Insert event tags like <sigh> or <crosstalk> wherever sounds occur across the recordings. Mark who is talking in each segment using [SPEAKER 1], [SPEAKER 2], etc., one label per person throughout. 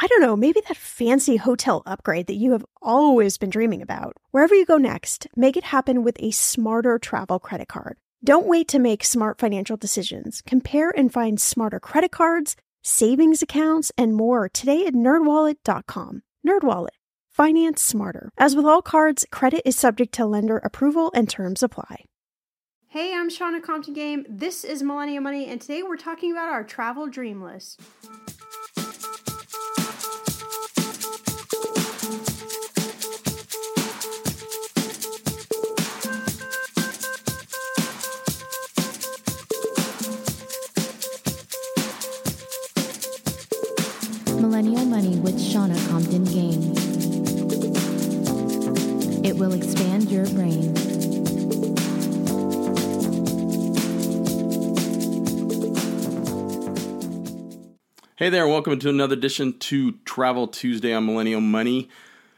[SPEAKER 1] I don't know, maybe that fancy hotel upgrade that you have always been dreaming about. Wherever you go next, make it happen with a smarter travel credit card. Don't wait to make smart financial decisions. Compare and find smarter credit cards, savings accounts, and more today at nerdwallet.com. Nerdwallet. Finance smarter. As with all cards, credit is subject to lender approval and terms apply.
[SPEAKER 2] Hey, I'm Shannah Compton Game. This is Millennial Money, and today we're talking about our travel dream list.
[SPEAKER 3] Millennial Money with Shannah Compton Game. It will expand your brain.
[SPEAKER 4] Hey there, welcome to another edition to Travel Tuesday on Millennial Money.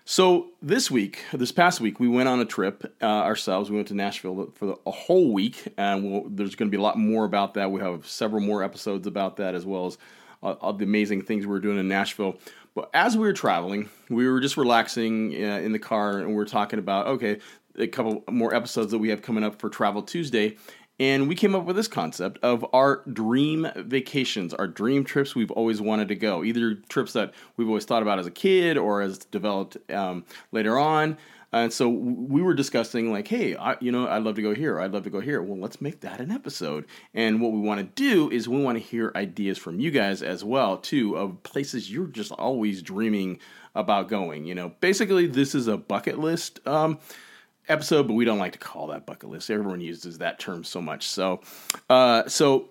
[SPEAKER 4] So this week, this past week, we went on a trip uh, ourselves. We went to Nashville for the, a whole week, and we'll, there's going to be a lot more about that. We have several more episodes about that, as well as uh, the amazing things we were doing in Nashville. But as we were traveling, we were just relaxing uh, in the car, and we are talking about okay, a couple more episodes that we have coming up for Travel Tuesday. And we came up with this concept of our dream vacations, our dream trips we've always wanted to go, either trips that we've always thought about as a kid or as developed um, later on. And so we were discussing, like, hey, I, you know, I'd love to go here. I'd love to go here. Well, let's make that an episode. And what we want to do is we want to hear ideas from you guys as well, too, of places you're just always dreaming about going. You know, basically, this is a bucket list. Um, episode, but we don't like to call that bucket list. Everyone uses that term so much. So, uh, so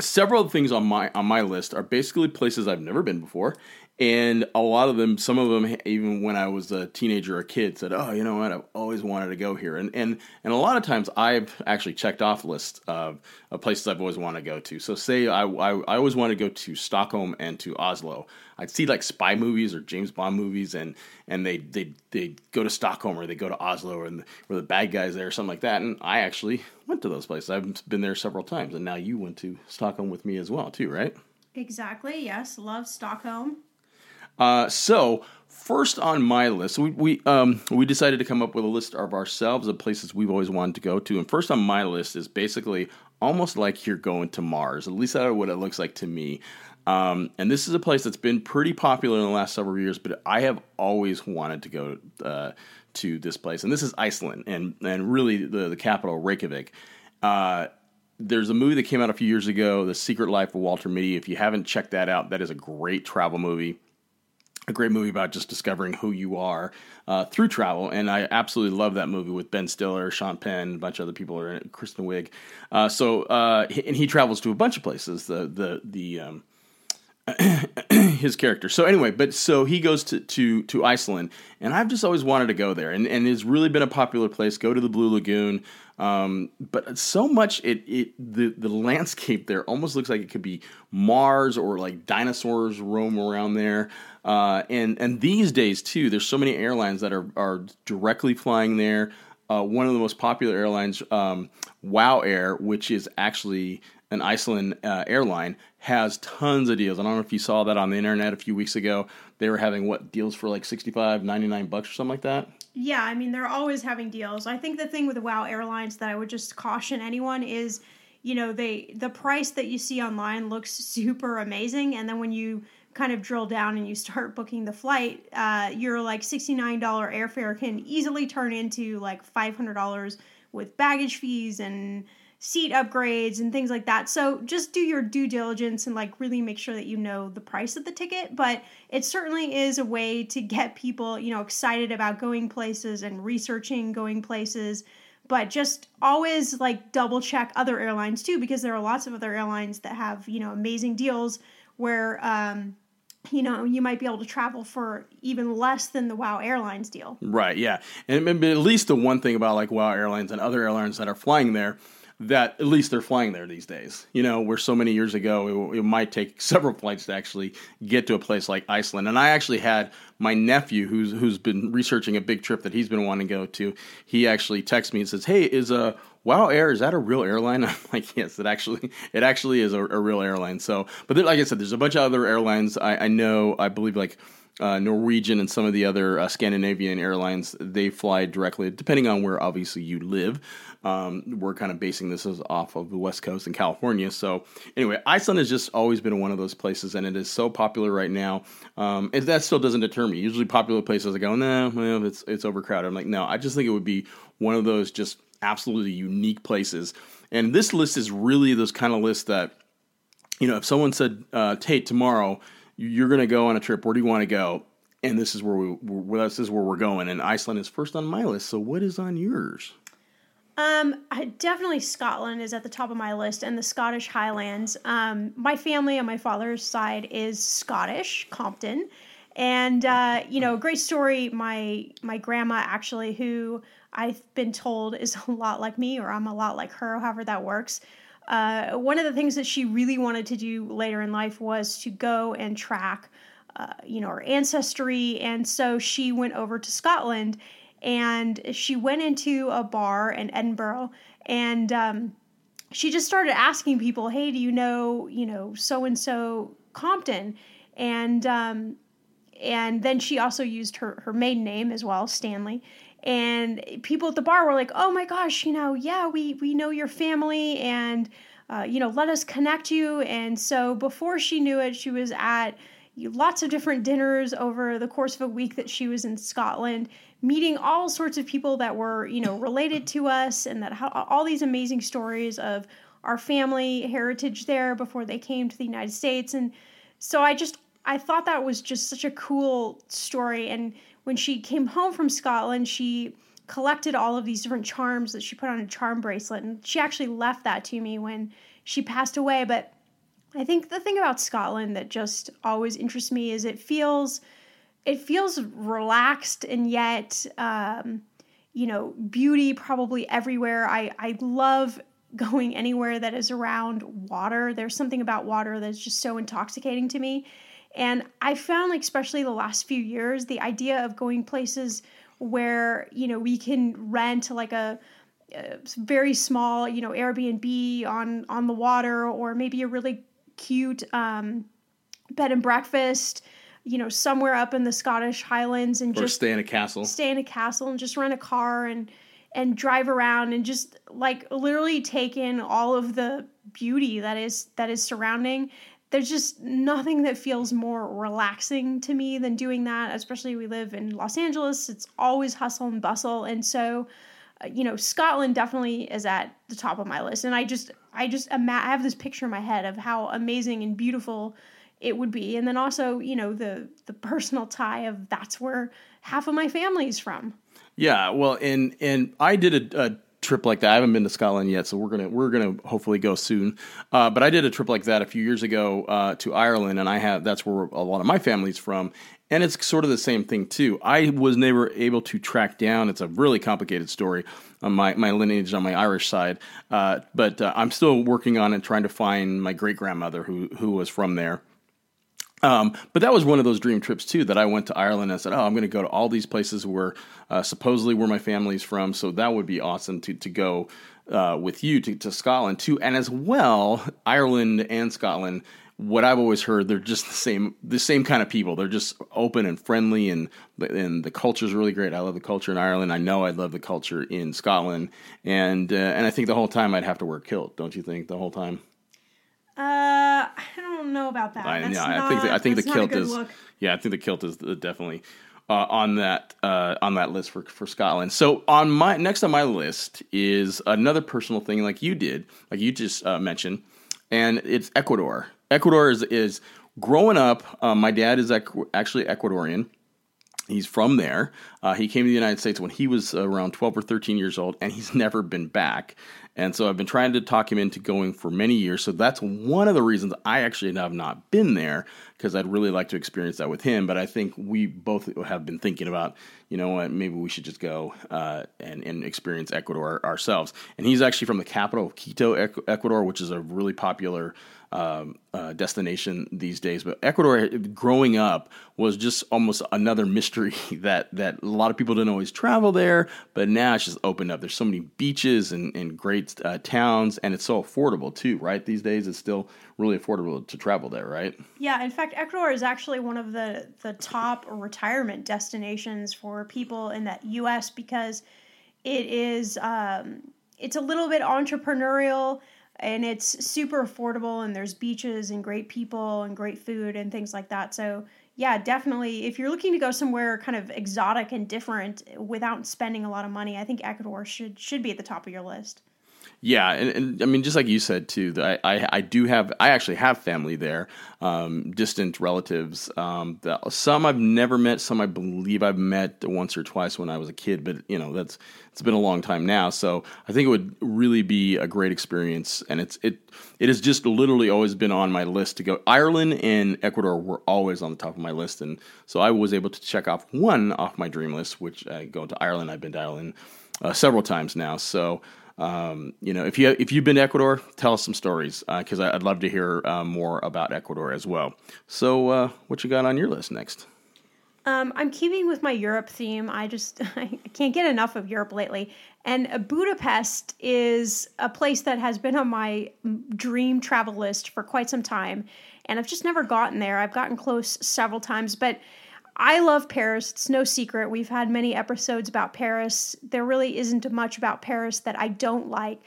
[SPEAKER 4] several things on my on my list are basically places I've never been before, and a lot of them, some of them, even when I was a teenager or a kid, said, "Oh, you know what? I've always wanted to go here." And and and a lot of times, I've actually checked off lists of, of places I've always wanted to go to. So, say I, I I always wanted to go to Stockholm and to Oslo. I'd see like spy movies or James Bond movies, and and they they they go to Stockholm or they go to Oslo, and where the bad guys there, or something like that. And I actually went to those places. I've been there several times, and now you went to Stockholm with me as well, too, right?
[SPEAKER 2] Exactly. Yes, love Stockholm.
[SPEAKER 4] Uh, so first on my list, we we um, we decided to come up with a list of ourselves of places we've always wanted to go to, and first on my list is basically almost like you're going to Mars. At least that's what it looks like to me. Um, and this is a place that's been pretty popular in the last several years, but I have always wanted to go uh, to this place, and this is Iceland, and and really the the capital Reykjavik. Uh, there's a movie that came out a few years ago, The Secret Life of Walter Mitty. If you haven't checked that out, that is a great travel movie a great movie about just discovering who you are uh, through travel. And I absolutely love that movie with Ben Stiller, Sean Penn, a bunch of other people are in it, Kristen Wiig. Uh, so, uh, and he travels to a bunch of places. The the the um, <clears throat> his character. So anyway, but so he goes to, to to Iceland, and I've just always wanted to go there, and and it's really been a popular place. Go to the Blue Lagoon, um, but so much it it the the landscape there almost looks like it could be Mars or like dinosaurs roam around there. Uh, and and these days too, there's so many airlines that are are directly flying there. Uh, one of the most popular airlines, um, WoW Air, which is actually an Iceland uh, airline, has tons of deals. I don't know if you saw that on the internet a few weeks ago. They were having what deals for like 65, 99 bucks or something like that.
[SPEAKER 2] Yeah, I mean they're always having deals. I think the thing with WoW Airlines that I would just caution anyone is, you know, they the price that you see online looks <laughs> super amazing, and then when you kind of drill down and you start <laughs> booking the flight, uh, your like $69 airfare can easily turn into like $500 with baggage fees and seat upgrades and things like that. So just do your due diligence and like really make sure that you know the price of the ticket. But it certainly is a way to get people, you know, excited about going places and researching going places. But just always like double check other airlines too, because there are lots of other airlines that have, you know, amazing deals where, um, you know, you might be able to travel for even less than the WoW Airlines deal.
[SPEAKER 4] Right, yeah. And at least the one thing about like WoW Airlines and other airlines that are flying there that at least they're flying there these days. You know, where so many years ago it, it, might take <laughs> several flights to actually get to a place like Iceland. And I actually had my nephew, who's who's been researching a big trip that he's been wanting to go to. He actually texts me and says, "Hey, is a Wow Air is that a real airline?" <laughs> I'm like, "Yes, it actually it actually is a, a real airline." So, but like I said, there's a bunch of other airlines. I, I know, I believe, like uh, Norwegian and some of the other uh, Scandinavian airlines, they fly directly, depending on where obviously you live. Um, we're kind of basing this off of the West Coast in California. So, anyway, Iceland has just always been one of those places, and it is so popular right now. Um, and that still doesn't deter me. Usually, popular places, I go, no, nah, well, it's, it's overcrowded. I'm like, no, I just think it would be one of those just absolutely unique places. And this list is really those kind of lists that, you know, if someone said, uh, Tate, tomorrow, you're going to go on a trip. Where do you want to go? And this is where we where, this is where we're going. And Iceland is first on my list. So what is on yours?
[SPEAKER 2] Um, I, definitely Scotland is at the top of my list, and the Scottish Highlands. Um, my family on my father's side is Scottish, Compton, and uh, you know, great story. My my grandma actually, who I've been told is <laughs> a lot like me, or I'm a lot like her, however that works. Uh, one of the things that she really wanted to do later in life was to go and track, uh, you know, her ancestry, and so she went over to Scotland, and she went into a bar in Edinburgh, and um, she just started asking people, "Hey, do you know, you know, so and so Compton?" and um, and then she also used her her maiden name as well, Stanley and people at the bar were like, "Oh my gosh, you know, yeah, we we know your family, and uh, you know, let us connect you." And so before she knew it, she was at lots of different dinners over the course of a week that she was in Scotland, meeting all sorts of people that were you know related to us, and that all these amazing stories of our family heritage there before they came to the United States, and so I just I thought that was just such a cool story and when she came home from Scotland, she collected all of these different charms that she put on a charm bracelet. And she actually left that to me when she passed away. But I think the thing about Scotland that just always interests me is it feels it feels relaxed and yet um, you know beauty probably everywhere. I I love going anywhere that is around water. There's something about water that's just so intoxicating to me. And I found, like, especially the last few years, the idea of going places where, you know, we can rent like a, a very small, you know, Airbnb on, on the water or maybe a really cute um, bed and breakfast you know somewhere up in the Scottish Highlands and
[SPEAKER 4] or
[SPEAKER 2] just
[SPEAKER 4] stay in a castle.
[SPEAKER 2] Stay in a castle and just rent a car and and drive around and just like literally take in all of the beauty that is that is surrounding there's just nothing that feels more relaxing to me than doing that especially we live in los angeles. It's always hustle and bustle. And so uh, you know scotland definitely is at the top of my list. And i just i just ima- i have this picture in my head of how amazing and beautiful it would be. And then also you know the the personal tie of that's where half of my family is from.
[SPEAKER 4] Yeah well and and i did a, a trip like that. I haven't been to Scotland yet, so we're gonna we're gonna hopefully go soon. Uh, but I did a trip like that a few years ago uh, to Ireland, and I have that's where a lot of my family's from, and it's sort of the same thing too. I was never able to track down. It's a really complicated story on my my lineage on my Irish side, uh, but uh, I'm still working on it, trying to find my great grandmother who who was from there. Um, but that was one of those dream trips too that I went to Ireland and I said, "Oh, I'm going to go to all these places where uh, supposedly where my family's from." So that would be awesome to to go uh, with you to, to Scotland too, and as well Ireland and Scotland. What I've always heard, they're just the same the same kind of people. They're just open and friendly, and and the culture is really great. I love the culture in Ireland. I know I'd love the culture in Scotland, and uh, and I think the whole time I'd have to wear kilt. Don't you think? The whole time.
[SPEAKER 2] Uh, I don't know about that.
[SPEAKER 4] I,
[SPEAKER 2] That's
[SPEAKER 4] yeah,
[SPEAKER 2] not,
[SPEAKER 4] I think the, I think the
[SPEAKER 2] that's not a
[SPEAKER 4] kilt is
[SPEAKER 2] look.
[SPEAKER 4] yeah, I think the kilt is uh, definitely uh, on that uh, on that list for for Scotland. So on my next on my list is another personal thing, like you did, like you just uh, mentioned, and it's Ecuador. Ecuador is is growing up. Uh, my dad is equ- actually Ecuadorian. He's from there. Uh, he came to the United States when he was around 12 or 13 years old, and he's <laughs> never been back. And so I've been trying to talk him into going for many years. So that's one of the reasons I actually have not been there because I'd really like to experience that with him. But I think we both have been thinking about, you know what, maybe we should just go uh, and, and experience Ecuador ourselves. And he's actually from the capital of Quito, Ecuador, which is a really popular um, uh, destination these days. But Ecuador, growing up, was just almost another mystery <laughs> that that a lot of people didn't always travel there. But now it's just opened up. There's so many beaches and, and great uh, towns, and it's so affordable too. Right these days, it's still really affordable to travel there. Right?
[SPEAKER 2] Yeah, in fact, Ecuador is actually one of the the top retirement destinations for people in that U.S. because it is um, it's a little bit entrepreneurial and it's super affordable and there's beaches and great people and great food and things like that. So yeah, definitely. If you're looking to go somewhere kind of exotic and different without spending a lot of money, I think Ecuador should should be at the top of your list.
[SPEAKER 4] Yeah, and, and I mean, just like you said too, I, I, I do have, I actually have family there, um, distant relatives. Um, that, some I've never met, some I believe I've met once or twice when I was a kid, but you know that's it's been a long time now. So I think it would really be a great experience, and it's it it has just literally always been on my list to go. Ireland and Ecuador were always on the top of my list, and so I was able to check off one off my dream list, which I go to Ireland. I've been to Ireland uh, several times now, so. Um, you know, if you if you've been to Ecuador, tell us some stories because I'd love to hear uh, more about Ecuador as well. So, uh, what you got on your list next?
[SPEAKER 2] Um, I'm keeping with my Europe theme. I just <laughs> I can't get enough of Europe lately. And uh, Budapest is a place that has been on my dream travel list for quite some time, and I've just never gotten there. I've gotten close several times, but I love Paris. It's no secret. We've had many episodes about Paris. There really isn't much about Paris that I don't like.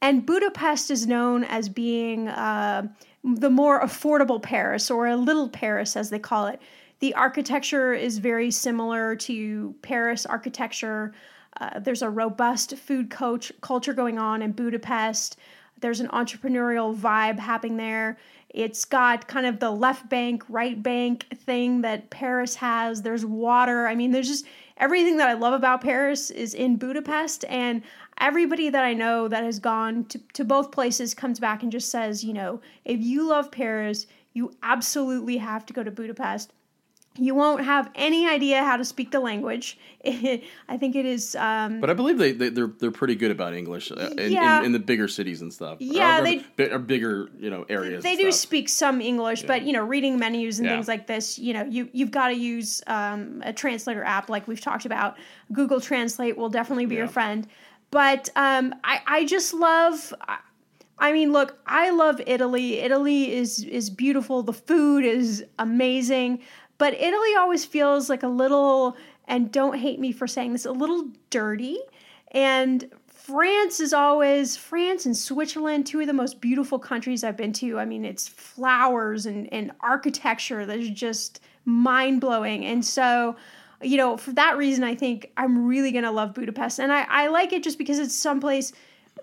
[SPEAKER 2] And Budapest is known as being uh, the more affordable Paris, or a little Paris, as they call it. The architecture is very similar to Paris architecture. Uh, there's a robust food coach, culture going on in Budapest. There's an entrepreneurial vibe happening there. It's got kind of the left bank, right bank thing that Paris has. There's water. I mean, there's just everything that I love about Paris is in Budapest. And everybody that I know that has gone to, to both places comes back and just says, you know, if you love Paris, you absolutely have to go to Budapest. You won't have any idea how to speak the language. <laughs> I think it is. Um,
[SPEAKER 4] But I believe they, they they're they're pretty good about English uh, in,
[SPEAKER 2] Yeah.
[SPEAKER 4] in, in the bigger cities and stuff.
[SPEAKER 2] Yeah,
[SPEAKER 4] or,
[SPEAKER 2] they-
[SPEAKER 4] or bigger you know areas.
[SPEAKER 2] they do
[SPEAKER 4] stuff.
[SPEAKER 2] speak some English, but you know, reading menus and
[SPEAKER 4] Yeah.
[SPEAKER 2] things like this, you know, you you've got to use um, a translator app, like we've talked about. Google Translate will definitely be your friend. But um, I I just love. I- I mean, look, I love Italy. Italy is is beautiful. The food is amazing, but Italy always feels like a little. And don't hate me for saying this, a little dirty. And France is always France and Switzerland, two of the most beautiful countries I've been to. I mean, it's flowers and, and architecture that is just mind blowing. And so, you know, for that reason, I think I'm really going to love Budapest. And I, I like it just because it's someplace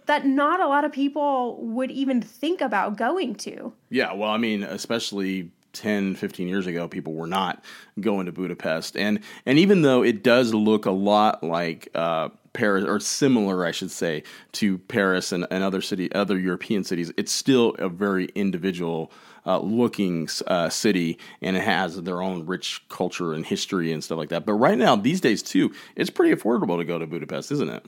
[SPEAKER 2] that not a lot of people would even think about going to.
[SPEAKER 4] Yeah, well, I mean, especially 10, 15 years ago, people were not going to Budapest. And and even though it does look a lot like uh, Paris, or similar, I should say, to Paris and, and other city, other European cities, it's still a very individual uh, looking uh, city, and it has their own rich culture and history and stuff like that. But right now, these days too, it's pretty affordable to go to Budapest, isn't it?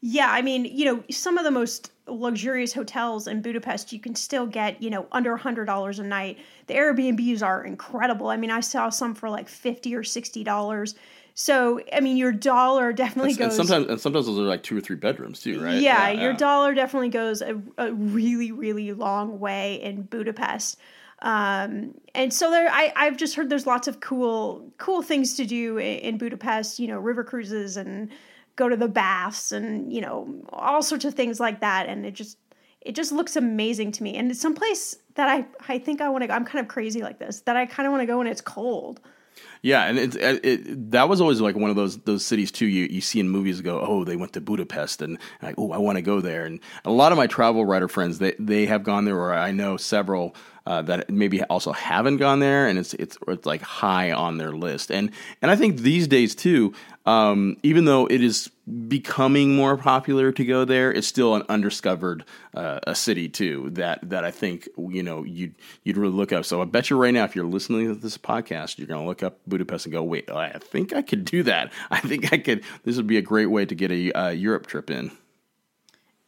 [SPEAKER 2] Yeah, I mean, you know, some of the most luxurious hotels in Budapest you can still get, you know, under $100 a night. The Airbnbs are incredible. I mean, I saw some for like 50 or $60. So, I mean, your dollar definitely
[SPEAKER 4] And
[SPEAKER 2] goes
[SPEAKER 4] sometimes, and sometimes those are like two or three bedrooms too, right?
[SPEAKER 2] Yeah, your dollar definitely goes a, a really, really long way in Budapest. Um, and so there, I, I've just heard there's lots of cool, cool things to do in, in Budapest. You know, river cruises and go to the baths and you know all sorts of things like that. And it just, it just looks amazing to me. And it's someplace that I, I think I want to go. I'm kind of crazy like this, that I kind of want to go when it's cold.
[SPEAKER 4] Yeah, and it, it, it, that was always like one of those those cities too. You you see in movies go, oh, they went to Budapest, and, and like, oh, I want to go there. And a lot of my travel writer friends, they they have gone there, or I know several uh, that maybe also haven't gone there, and it's it's it's like high on their list. And and I think these days too, um, even though it is becoming more popular to go there, it's still an undiscovered uh, a city too that that I think you know you'd you'd really look up. So I bet you right now, if you're listening to this podcast, you're going to look up Budapest and go, wait, I think I could do that. <laughs> I think I could. This would be a great way to get a uh, Europe trip in.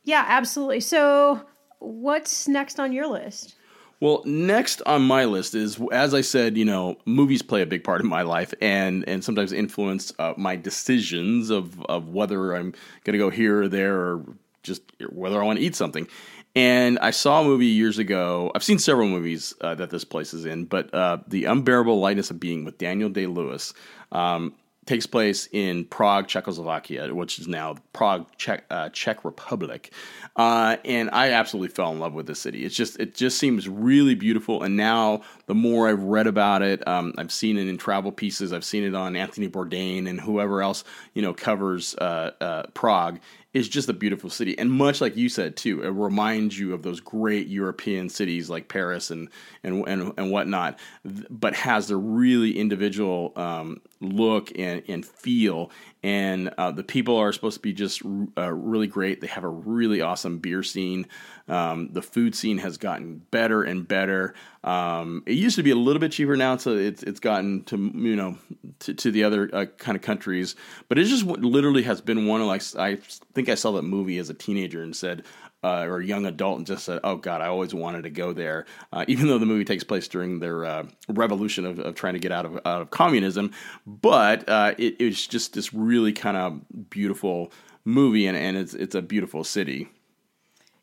[SPEAKER 2] Yeah, absolutely. So what's next on your list?
[SPEAKER 4] Well, next on my list is, as I said, you know, movies play a big part in my life, and and sometimes influence uh, my decisions of of whether I'm going to go here or there, or just whether I want to eat something. And I saw a movie years ago. I've seen several movies uh, that this place is in, but uh, the Unbearable Lightness of Being with Daniel Day Lewis. Um, takes place in Prague, Czechoslovakia, which is now Prague, Czech, uh, Czech Republic. Uh, and I absolutely fell in love with the city. It's just it just seems really beautiful. And now the more I've read about it, um, I've seen it in travel pieces. I've seen it on Anthony Bourdain and whoever else you know covers uh, uh Prague is just a beautiful city. And much like you said too, it reminds you of those great European cities like Paris and and and, and whatnot, but has a really individual um, look and, and feel. And uh, the people are supposed to be just uh, really great. They have a really awesome beer scene. Um, the food scene has gotten better and better. Um, it used to be a little bit cheaper now, so it's it's gotten to you know to, to the other uh, kind of countries. But it just literally has been one of like I think I saw that movie as a teenager and said, uh, or a young adult and just said, "Oh God, I always wanted to go there." Uh, even though the movie takes place during their uh, revolution of, of, trying to get out of out of communism, but uh, it, it, was just this really kind of beautiful movie, and, and it's it's a beautiful city.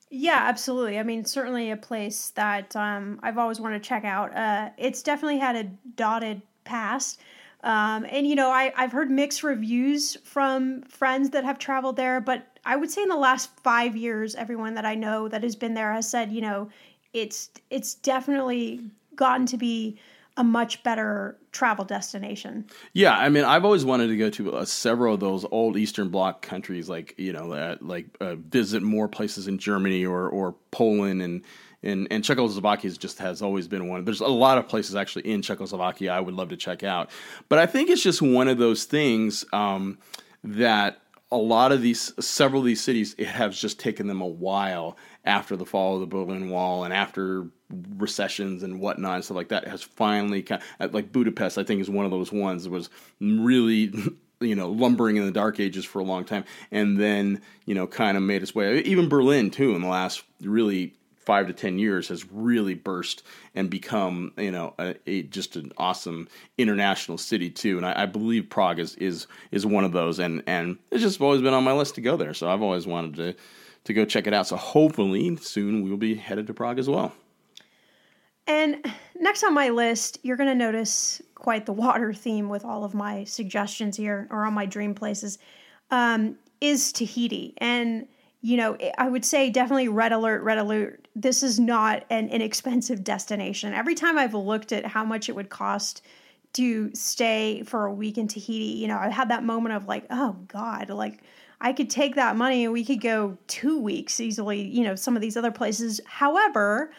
[SPEAKER 2] Yeah, absolutely. I mean, certainly a place that um, I've always wanted to check out. Uh, it's definitely had a dotted past. Um, and you know, I, I've heard mixed reviews from friends that have traveled there, but I would say in the last five years, everyone that I know that has been there has said, you know, it's it's definitely gotten to be a much better travel destination.
[SPEAKER 4] Yeah, I mean, I've always wanted to go to uh, several of those old Eastern Bloc countries, like you know, uh, like uh, visit more places in Germany or or Poland and. And, and Czechoslovakia just has always been one. There's a lot of places actually in Czechoslovakia I would love to check out, but I think it's just one of those things um, that a lot of these, several of these cities, it has just taken them a while after the fall of the Berlin Wall and after recessions and whatnot and stuff like that has finally kind of, like Budapest. I think is one of those ones that was really. You know, lumbering in the dark ages for a long time, and then you know, kind of made its way. Even Berlin too, in the last really five to ten years has really burst and become you know a, a, just an awesome international city too. And I, I, believe Prague is, is is one of those. And and it's just always been on my list to go there. So I've always wanted to to go check it out. So hopefully soon we'll be headed to Prague as well.
[SPEAKER 2] And next on my list you're going to notice quite the water theme with all of my suggestions here or on my dream places um, is Tahiti. And you know, I would say definitely red alert, red alert. This is not an inexpensive destination. Every time I've looked at how much it would cost to stay for a week in Tahiti, you know, I've had that moment of like, oh God, like I could take that money and we could go two weeks easily, you know, some of these other places. However,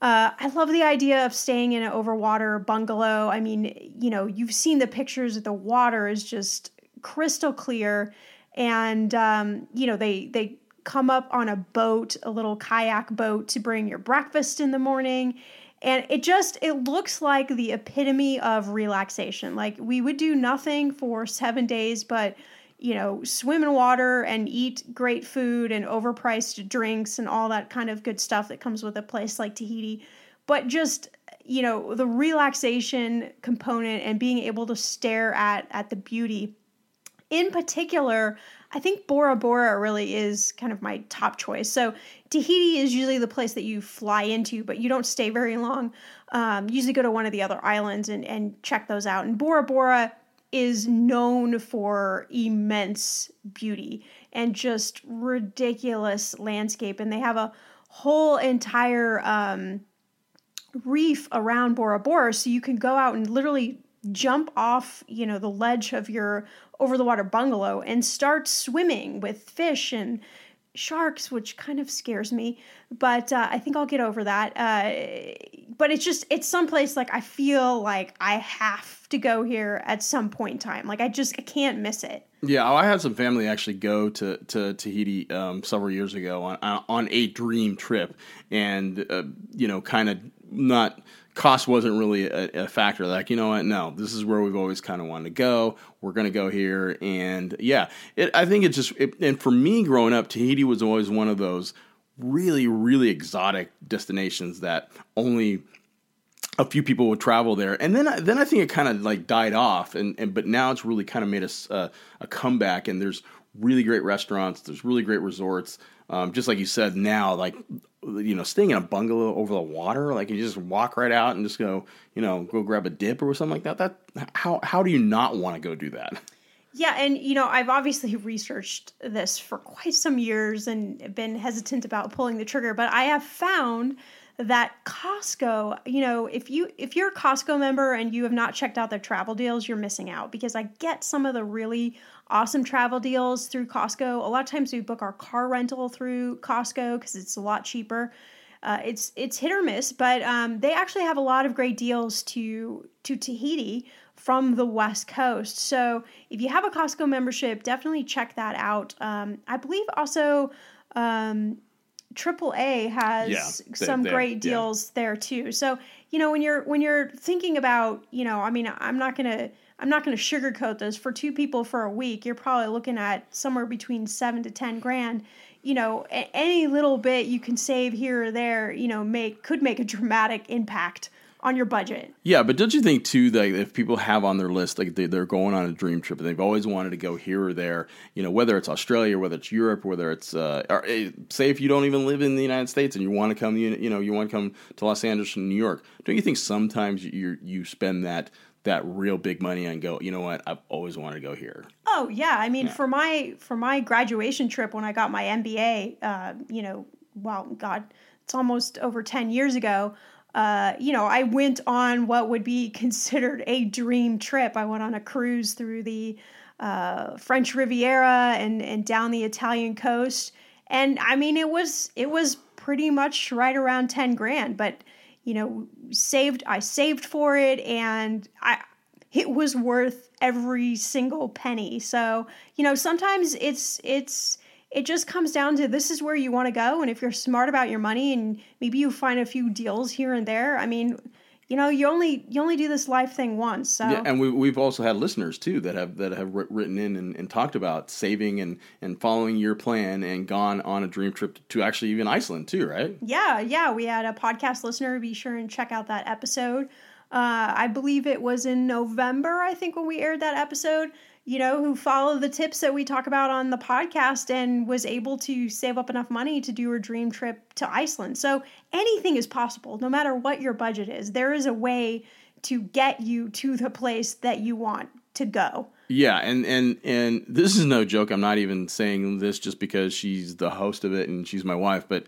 [SPEAKER 2] uh, I love the idea of staying in an overwater bungalow. I mean, you know, you've seen the pictures, that the water is just crystal clear. And, um, you know, they, they, come up on a boat, a little kayak boat to bring your breakfast in the morning. And it just it looks like the epitome of relaxation. Like we would do nothing for 7 days but you know, swim in water and eat great food and overpriced drinks and all that kind of good stuff that comes with a place like Tahiti. But just, you know, the relaxation component and being able to stare at at the beauty. In particular, I think Bora Bora really is kind of my top choice. So Tahiti is usually the place that you fly into, but you don't stay very long. Um, usually go to one of the other islands and, and check those out. And Bora Bora is known for immense beauty and just ridiculous landscape. And they have a whole entire um, reef around Bora Bora, so you can go out and literally jump off, you know, the ledge of your over the water bungalow and start swimming with fish and sharks, which kind of scares me, but uh, I think I'll get over that. Uh, but it's just it's someplace like I feel like I have to go here at some point in time. Like I just I can't miss it.
[SPEAKER 4] Yeah, I had some family actually go to to Tahiti um, several years ago on on a dream trip, and uh, you know, kind of not cost wasn't really a, a, factor. Like, you know what? No, this is where we've always kind of wanted to go. We're going to go here. And yeah, it, I think it just, it, and for me growing up, Tahiti was always one of those really, really exotic destinations that only a few people would travel there. And then, then I think it kind of like died off. And, and, but now it's really kind of made a, uh, a comeback and there's really great restaurants. There's really great resorts. Um, just like you said, now like you know, staying in a bungalow over the water, like you just walk right out and just go, you know, go grab a dip or something like that. That how how do you not want to go do that?
[SPEAKER 2] Yeah, and you know, I've obviously researched this for quite some years and been hesitant about pulling the trigger, but I have found that Costco, you know, if you if you're a Costco member and you have not checked out their travel deals, you're missing out because I get some of the really awesome travel deals through Costco. A lot of times we book our car rental through Costco because it's a lot cheaper. Uh, it's it's hit or miss, but um, they actually have a lot of great deals to to Tahiti from the West Coast. So if you have a Costco membership, definitely check that out. Um, I believe also um, AAA has yeah, some great deals yeah. there too. So you know when you're when you're thinking about you know I mean I'm not gonna I'm not gonna sugarcoat this for two people for a week. You're probably looking at somewhere between seven to ten grand. You know any little bit you can save here or there you know make could make a dramatic impact on your budget.
[SPEAKER 4] Yeah, but don't you think too that if people have on their list like they, are going on a dream trip and they've always wanted to go here or there, you know, whether it's Australia, whether it's Europe, whether it's uh, or, eh, say if you don't even live in the United States and you want to come, you, you know, you want to come to Los Angeles and New York, don't you think sometimes you you spend that that real big money and go, you know what, I've always wanted to go here.
[SPEAKER 2] Oh yeah, I mean yeah. for my for my graduation trip when I got my MBA, uh, you know, well, God, it's almost over ten years ago. Uh, you know, I went on what would be considered a dream trip. I went on a cruise through the uh, French Riviera and and down the Italian coast, and I mean, it was it was pretty much right around ten grand. But you know, saved I saved for it, and I it was worth every single penny. So you know, sometimes it's it's it just comes down to this is where you want to go and if you're smart about your money and maybe you find a few deals here and there i mean you know you only you only do this life thing once so.
[SPEAKER 4] Yeah and we, we've also had listeners too that have that have written in and, and talked about saving and and following your plan and gone on a dream trip to actually even iceland too right?
[SPEAKER 2] Yeah yeah we had a podcast listener be sure and check out that episode. Uh, i believe it was in november i think when we aired that episode you know, who followed the tips that we talk about on the podcast and was able to save up enough money to do her dream trip to Iceland. So anything is possible, no matter what your budget is. There is a way to get you to the place that you want to go.
[SPEAKER 4] Yeah, and and and this is no joke. I'm not even saying this just because she's the host of it and she's my wife, but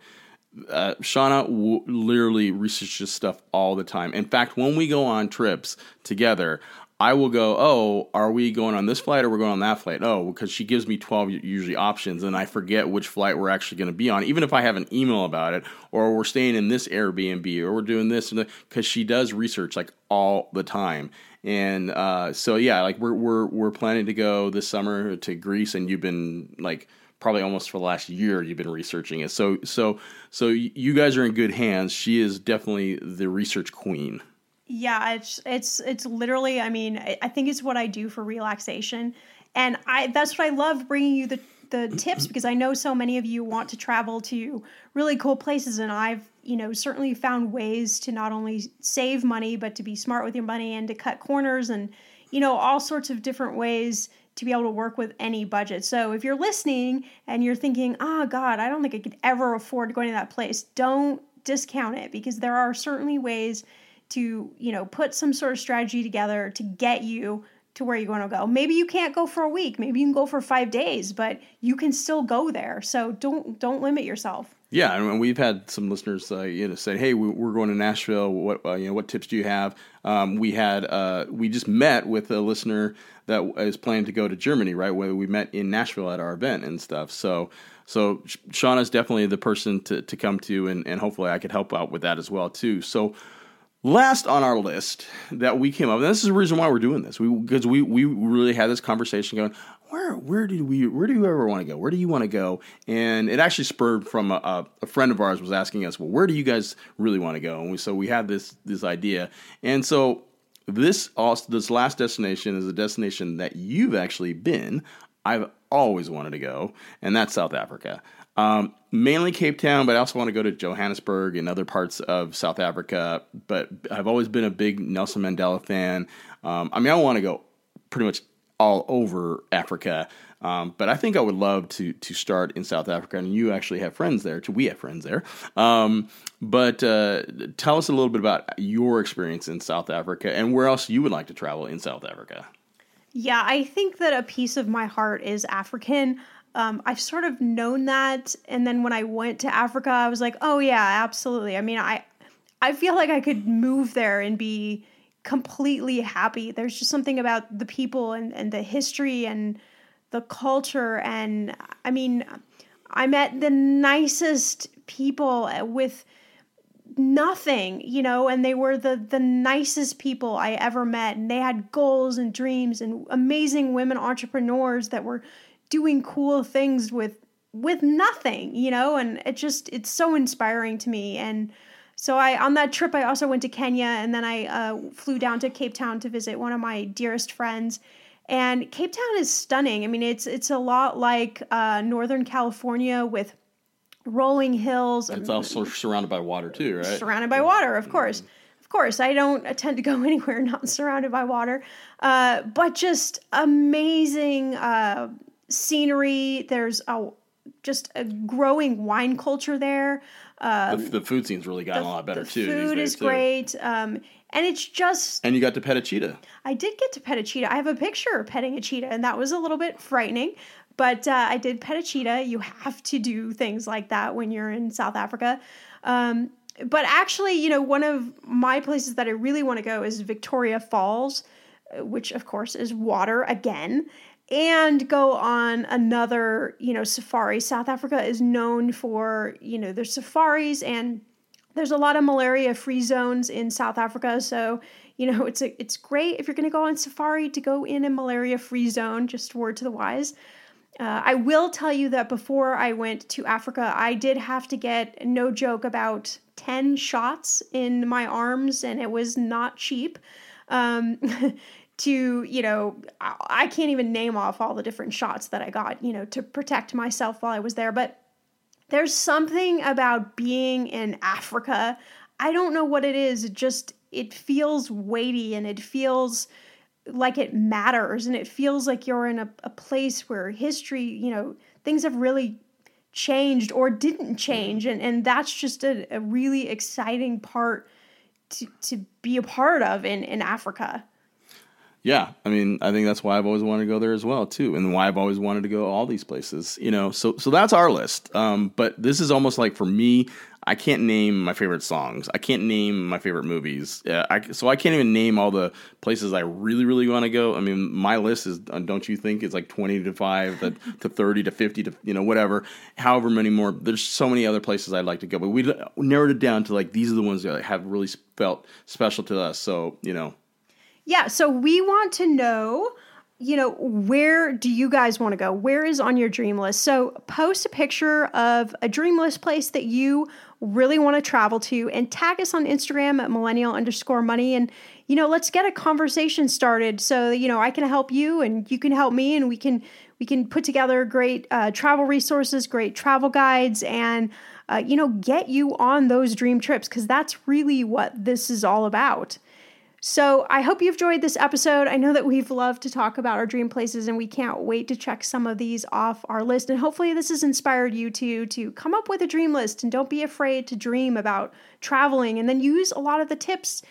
[SPEAKER 4] uh, Shannah w- literally researches stuff all the time. In fact, when we go on trips together, I will go, oh, are we going on this flight or we're going on that flight? Oh, because she gives me 12 usually options and I forget which flight we're actually going to be on, even if I have an email about it, or we're staying in this Airbnb or we're doing this, because she does research like all the time. And uh, so, yeah, like we're, we're, we're planning to go this summer to Greece and you've been like, probably almost for the last year you've been researching it. So, so, so you guys are in good hands. She is definitely the research queen.
[SPEAKER 2] Yeah, it's it's it's literally. I mean, I think it's what I do for relaxation, and I that's what I love bringing you the the <clears throat> tips because I know so many of you want to travel to really cool places, and I've you know certainly found ways to not only save money but to be smart with your money and to cut corners and you know all sorts of different ways to be able to work with any budget. So if you're listening and you're thinking, "Oh God, I don't think I could ever afford going to that place," don't discount it because there are certainly ways to, you know, put some sort of strategy together to get you to where you want to go. Maybe you can't go for a week, maybe you can go for 5 days, but you can still go there. So don't don't limit yourself.
[SPEAKER 4] Yeah, and we've had some listeners, uh, you know, say, "Hey, we- we're going to Nashville. What uh, you know? What tips do you have?" Um, we had uh, we just met with a listener that is planning to go to Germany, right? Where we met in Nashville at our event and stuff. So, so Sh- Shannah's definitely the person to, to come to, and, and hopefully I could help out with that as well too. So, last on our list that we came up, and this is the reason why we're doing this, we because we we really had this conversation going. Where where did we where do you ever want to go? Where do you want to go? And it actually spurred from a, a, friend of ours was asking us, well, where do you guys really want to go? And we, so we had this this idea, and so this also this last destination is a destination that you've actually been. I've always wanted to go, and that's South Africa. Um, mainly Cape Town, but I also want to go to Johannesburg and other parts of South Africa. But I've always been a big Nelson Mandela fan. Um, I mean, I want to go pretty much all over Africa. Um, but I think I would love to to start in South Africa, and you actually have friends there. Too. We have friends there. Um, but uh, tell us a little bit about your experience in South Africa and where else you would like to travel in South Africa.
[SPEAKER 2] Yeah, I think that a piece of my heart is African. Um, I've sort of known that, and then when I went to Africa, I was like, oh yeah, absolutely. I mean, I I feel like I could move there and be completely happy. There's just something about the people and, and the history and the culture. And I mean, I met the nicest people with nothing, you know, and they were the the nicest people I ever met and they had goals and dreams and amazing women entrepreneurs that were doing cool things with with nothing, you know, and it just it's so inspiring to me and so I on that trip I also went to Kenya and then I uh, flew down to Cape Town to visit one of my dearest friends. And Cape Town is stunning. I mean, it's it's a lot like uh, Northern California with rolling hills.
[SPEAKER 4] It's also surrounded by water too, right?
[SPEAKER 2] Surrounded by water, of course. Of course, I don't tend to go <laughs> anywhere not surrounded by water, uh, but just amazing uh, scenery. There's a just a growing wine culture there.
[SPEAKER 4] the, the food scene's really gotten a lot better
[SPEAKER 2] the
[SPEAKER 4] too.
[SPEAKER 2] Food is
[SPEAKER 4] too.
[SPEAKER 2] great, um, and it's just
[SPEAKER 4] And you got to pet a cheetah.
[SPEAKER 2] I did get to pet a cheetah. I have a picture of petting a cheetah, and that was a little bit frightening. But uh, I did pet a cheetah. You have to do things like that when you're in South Africa. Um, but actually, you know, one of my places that I really want to go is Victoria Falls, uh, which of course is water again, and go on another, you know, safari. South Africa is known for, you know, their safaris and there's a lot of malaria free zones in South Africa, so you know it's a, it's great if you're going to go on safari to go in a malaria free zone. Just word to the wise. Uh, I will tell you that before I went to Africa, I did have to get no joke about ten shots in my arms, and it was not cheap. Um, <laughs> to you know, I, I can't even name off all the different shots that I got, you know, to protect myself while I was there, but there's something about being in Africa. I don't know what it is. It just it feels weighty and it feels like it matters and it feels like you're in a, a place where history, you know, things have really changed or didn't change. And and that's just a, a really exciting part to to be a part of in, in Africa.
[SPEAKER 4] Yeah, I mean, I think that's why I've always wanted to go there as well too, and why I've always wanted to go all these places. You know, so so that's our list. Um, but this is almost like for me, I can't name my favorite songs. I can't name my favorite movies. Uh, I, so I can't even name all the places I really really want to go. I mean, my list is uh, don't you think it's like twenty to five to, <laughs> to thirty to fifty to you know whatever, however many more. There's so many other places I'd like to go, but we narrowed it down to like these are the ones that have really felt special to us. So you know.
[SPEAKER 2] Yeah, so we want to know, you know, where do you guys want to go? Where is on your dream list? So post a picture of a dream list place that you really want to travel to and tag us on Instagram at millennial underscore money. And, you know, let's get a conversation started so, you know, I can help you and you can help me and we can we can put together great uh, travel resources, great travel guides, and uh, you know, get you on those dream trips because that's really what this is all about. So I hope you've enjoyed this episode. I know that we've loved to talk about our dream places and we can't wait to check some of these off our list. And hopefully this has inspired you to to come up with a dream list and don't be afraid to dream about traveling and then use a lot of the tips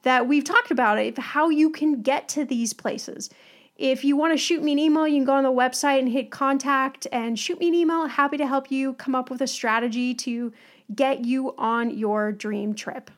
[SPEAKER 2] that we've talked about of how you can get to these places. If you want to shoot me an email, you can go on the website and hit contact and shoot me an email. Happy to help you come up with a strategy to get you on your dream trip.